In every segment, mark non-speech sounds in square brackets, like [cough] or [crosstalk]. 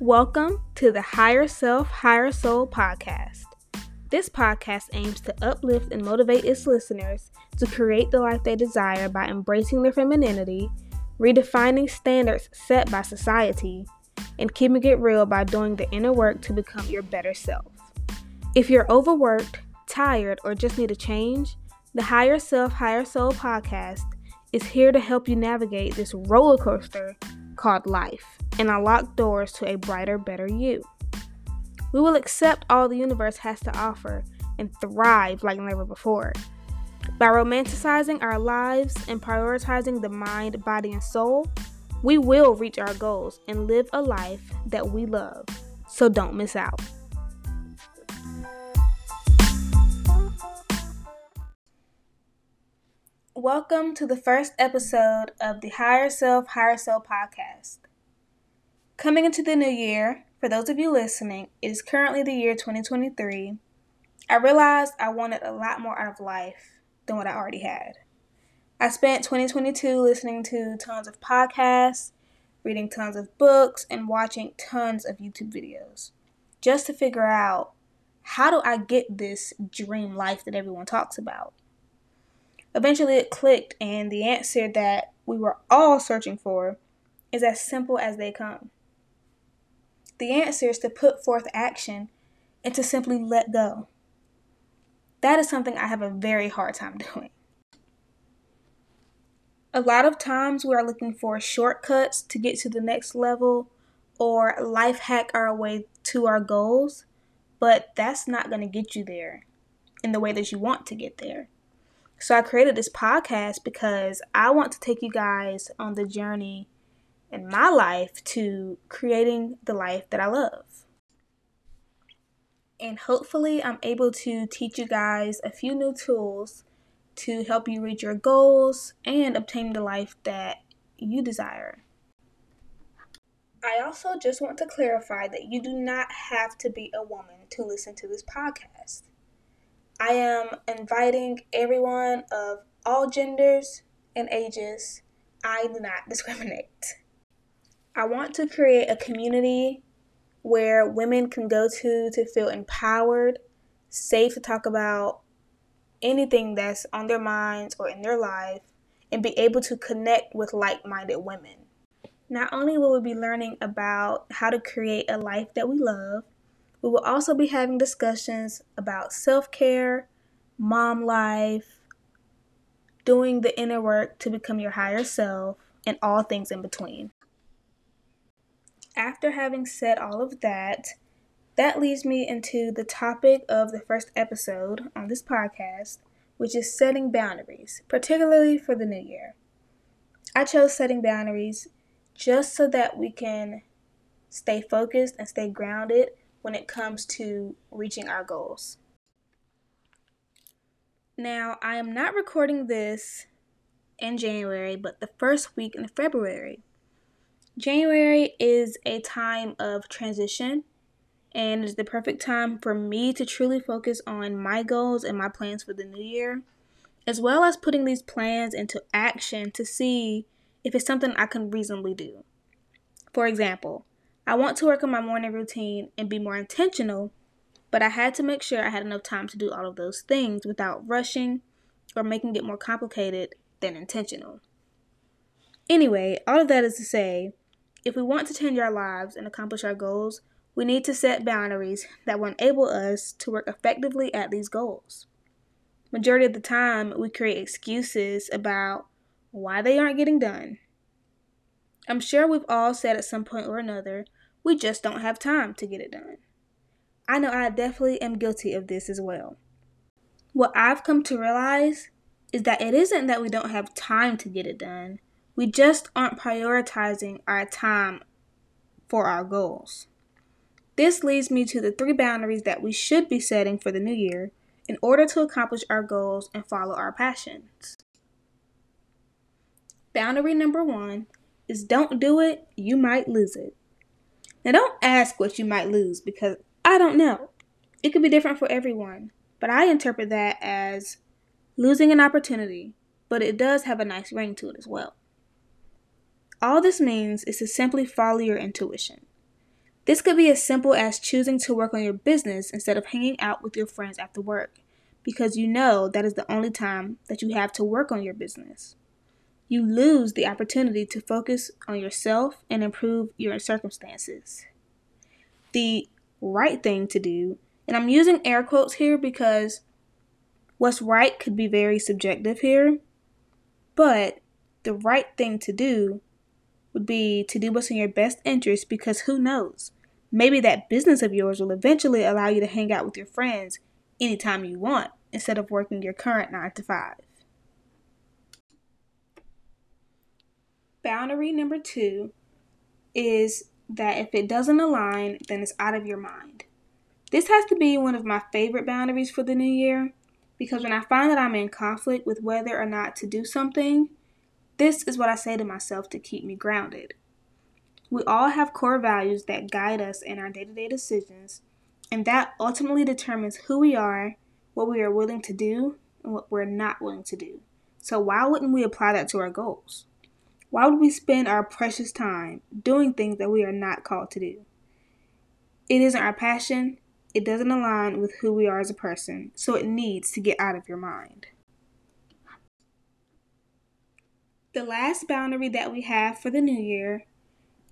Welcome to the Higher Self, Higher Soul podcast. This podcast aims to uplift and motivate its listeners to create the life they desire by embracing their femininity, redefining standards set by society, and keeping it real by doing the inner work to become your better self. If you're overworked, tired, or just need a change, the Higher Self, Higher Soul podcast is here to help you navigate this roller coaster called life and unlock doors to a brighter, better you. We will accept all the universe has to offer and thrive like never before. By romanticizing our lives and prioritizing the mind, body, and soul, we will reach our goals and live a life that we love. So don't miss out. Welcome to the first episode of the Higher Self, Higher Self podcast. Coming into the new year, for those of you listening, it is currently the year 2023. I realized I wanted a lot more out of life than what I already had. I spent 2022 listening to tons of podcasts, reading tons of books, and watching tons of YouTube videos just to figure out how do I get this dream life that everyone talks about. Eventually, it clicked, and the answer that we were all searching for is as simple as they come. The answer is to put forth action and to simply let go. That is something I have a very hard time [laughs] doing. A lot of times we are looking for shortcuts to get to the next level or life hack our way to our goals, but that's not going to get you there in the way that you want to get there. So I created this podcast because I want to take you guys on the journey in my life to creating the life that I love. And hopefully, I'm able to teach you guys a few new tools to help you reach your goals and obtain the life that you desire. I also just want to clarify that you do not have to be a woman to listen to this podcast. I am inviting everyone of all genders and ages. I do not [laughs] discriminate. I want to create a community where women can go to to feel empowered, safe to talk about anything that's on their minds or in their life, and be able to connect with like minded women. Not only will we be learning about how to create a life that we love, we will also be having discussions about self care, mom life, doing the inner work to become your higher self, and all things in between. After having said all of that, that leads me into the topic of the first episode on this podcast, which is setting boundaries, particularly for the new year. I chose setting boundaries just so that we can stay focused and stay grounded when it comes to reaching our goals. Now, I am not recording this in January, but the first week in February. January is a time of transition and is the perfect time for me to truly focus on my goals and my plans for the new year, as well as putting these plans into action to see if it's something I can reasonably do. For example, I want to work on my morning routine and be more intentional, but I had to make sure I had enough time to do all of those things without rushing or making it more complicated than intentional. Anyway, all of that is to say, if we want to change our lives and accomplish our goals, we need to set boundaries that will enable us to work effectively at these goals. Majority of the time, we create excuses about why they aren't getting done. I'm sure we've all said at some point or another, we just don't have time to get it done. I know I definitely am guilty of this as well. What I've come to realize is that it isn't that we don't have time to get it done, we just aren't prioritizing our time for our goals. This leads me to the three boundaries that we should be setting for the new year in order to accomplish our goals and follow our passions. Boundary number one is don't do it, you might lose it. Now, don't ask what you might lose because I don't know. It could be different for everyone, but I interpret that as losing an opportunity, but it does have a nice ring to it as well. All this means is to simply follow your intuition. This could be as simple as choosing to work on your business instead of hanging out with your friends after work, because you know that is the only time that you have to work on your business. You lose the opportunity to focus on yourself and improve your circumstances. The right thing to do, and I'm using air quotes here because what's right could be very subjective here, but the right thing to do would be to do what's in your best interest because who knows? Maybe that business of yours will eventually allow you to hang out with your friends anytime you want instead of working your current 9 to 5. Boundary number two is that if it doesn't align, then it's out of your mind. This has to be one of my favorite boundaries for the new year because when I find that I'm in conflict with whether or not to do something, this is what I say to myself to keep me grounded. We all have core values that guide us in our day to day decisions, and that ultimately determines who we are, what we are willing to do, and what we're not willing to do. So, why wouldn't we apply that to our goals? Why would we spend our precious time doing things that we are not called to do? It isn't our passion, it doesn't align with who we are as a person, so it needs to get out of your mind. The last boundary that we have for the new year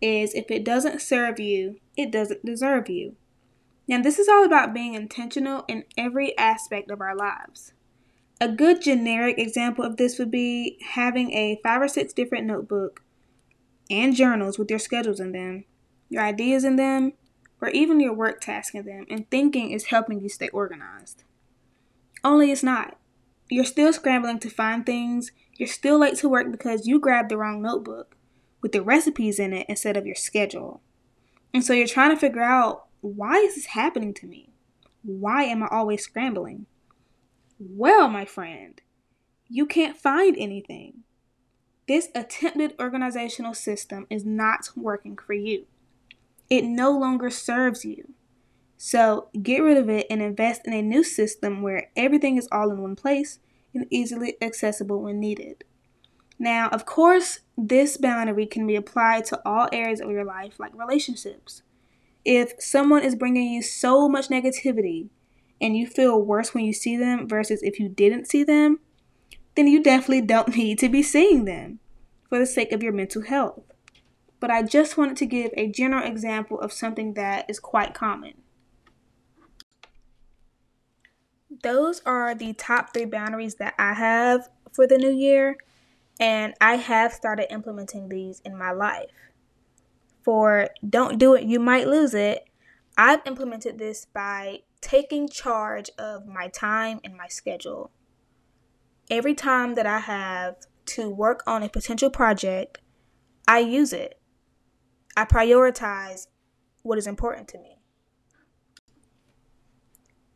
is if it doesn't serve you, it doesn't deserve you. Now, this is all about being intentional in every aspect of our lives. A good generic example of this would be having a five or six different notebook and journals with your schedules in them, your ideas in them, or even your work tasks in them, and thinking is helping you stay organized. Only it's not. You're still scrambling to find things you're still late to work because you grabbed the wrong notebook with the recipes in it instead of your schedule. And so you're trying to figure out why is this happening to me? Why am I always scrambling? Well, my friend, you can't find anything. This attempted organizational system is not working for you. It no longer serves you. So get rid of it and invest in a new system where everything is all in one place and easily accessible when needed. Now, of course, this boundary can be applied to all areas of your life, like relationships. If someone is bringing you so much negativity and you feel worse when you see them versus if you didn't see them, then you definitely don't [laughs] need to be seeing them for the sake of your mental health. But I just wanted to give a general example of something that is quite common. those are the top three boundaries that I have for the new year, and I have started implementing these in my life. For don't do it, you might lose it. I've implemented this by taking charge of my time and my schedule. Every time that I have to work on a potential project, I use it. I prioritize what is important to me.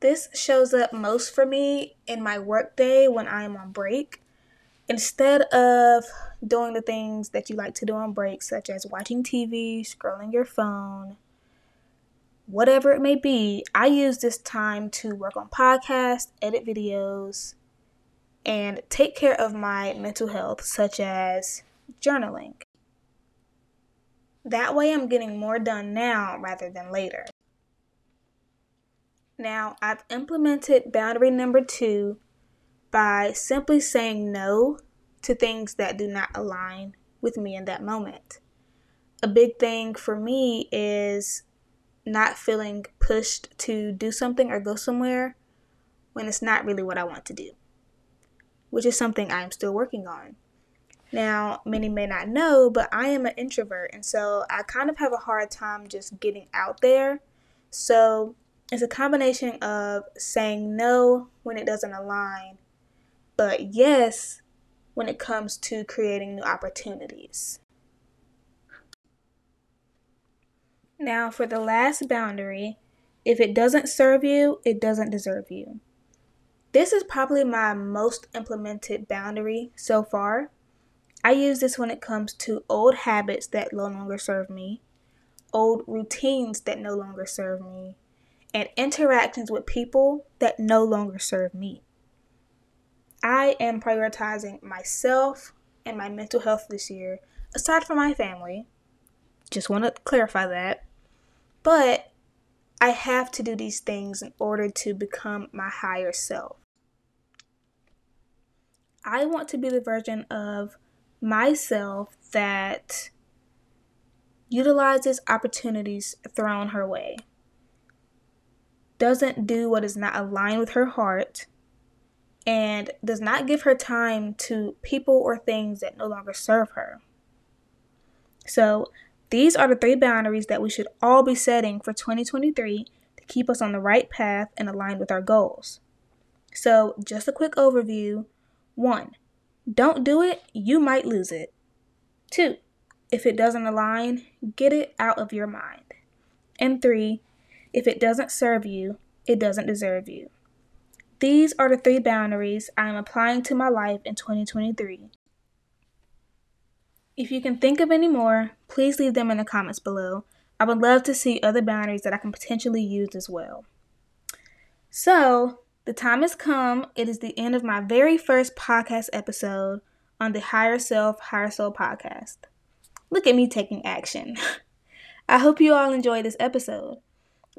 This shows up most for me in my workday when I am on break. Instead of doing the things that you like to do on break, such as watching TV, scrolling your phone, whatever it may be, I use this time to work on podcasts, edit videos, and take care of my mental health, such as journaling. That way, I'm getting more done now rather than later. Now, I've implemented boundary number two by simply saying no to things that do not align with me in that moment. A big thing for me is not feeling pushed to do something or go somewhere when it's not really what I want to do, which is something I'm still working on. Now, many may not know, but I am an introvert, and so I kind of have a hard time just getting out there. So, it's a combination of saying no when it doesn't align, but yes when it comes to creating new opportunities. Now, for the last boundary, if it doesn't serve you, it doesn't deserve you. This is probably my most implemented boundary so far. I use this when it comes to old habits that no longer serve me, old routines that no longer serve me, and interactions with people that no longer serve me. I am prioritizing myself and my mental health this year, aside from my family. Just want to clarify that. But I have to do these things in order to become my higher self. I want to be the version of myself that utilizes opportunities thrown her way, doesn't do what is not aligned with her heart, and does not give her time to people or things that no longer serve her. So, these are the three boundaries that we should all be setting for 2023 to keep us on the right path and aligned with our goals. So, just a quick overview. One, don't do it, you might lose it. Two, if it doesn't align, get it out of your mind. And three, if it doesn't serve you, it doesn't deserve you. These are the three boundaries I am applying to my life in 2023. If you can think of any more, please leave them in the comments below. I would love to see other boundaries that I can potentially use as well. So, the time has come. It is the end of my very first podcast episode on the Higher Self, Higher Soul podcast. Look at me taking action. [laughs] I hope you all enjoyed this episode.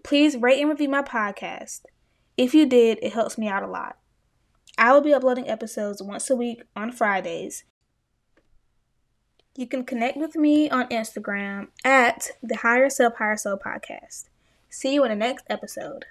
Please rate and review my podcast. If you did, it helps me out a lot. I will be uploading episodes once a week on Fridays. You can connect with me on Instagram at the Higher Self Higher Soul podcast. See you in the next episode.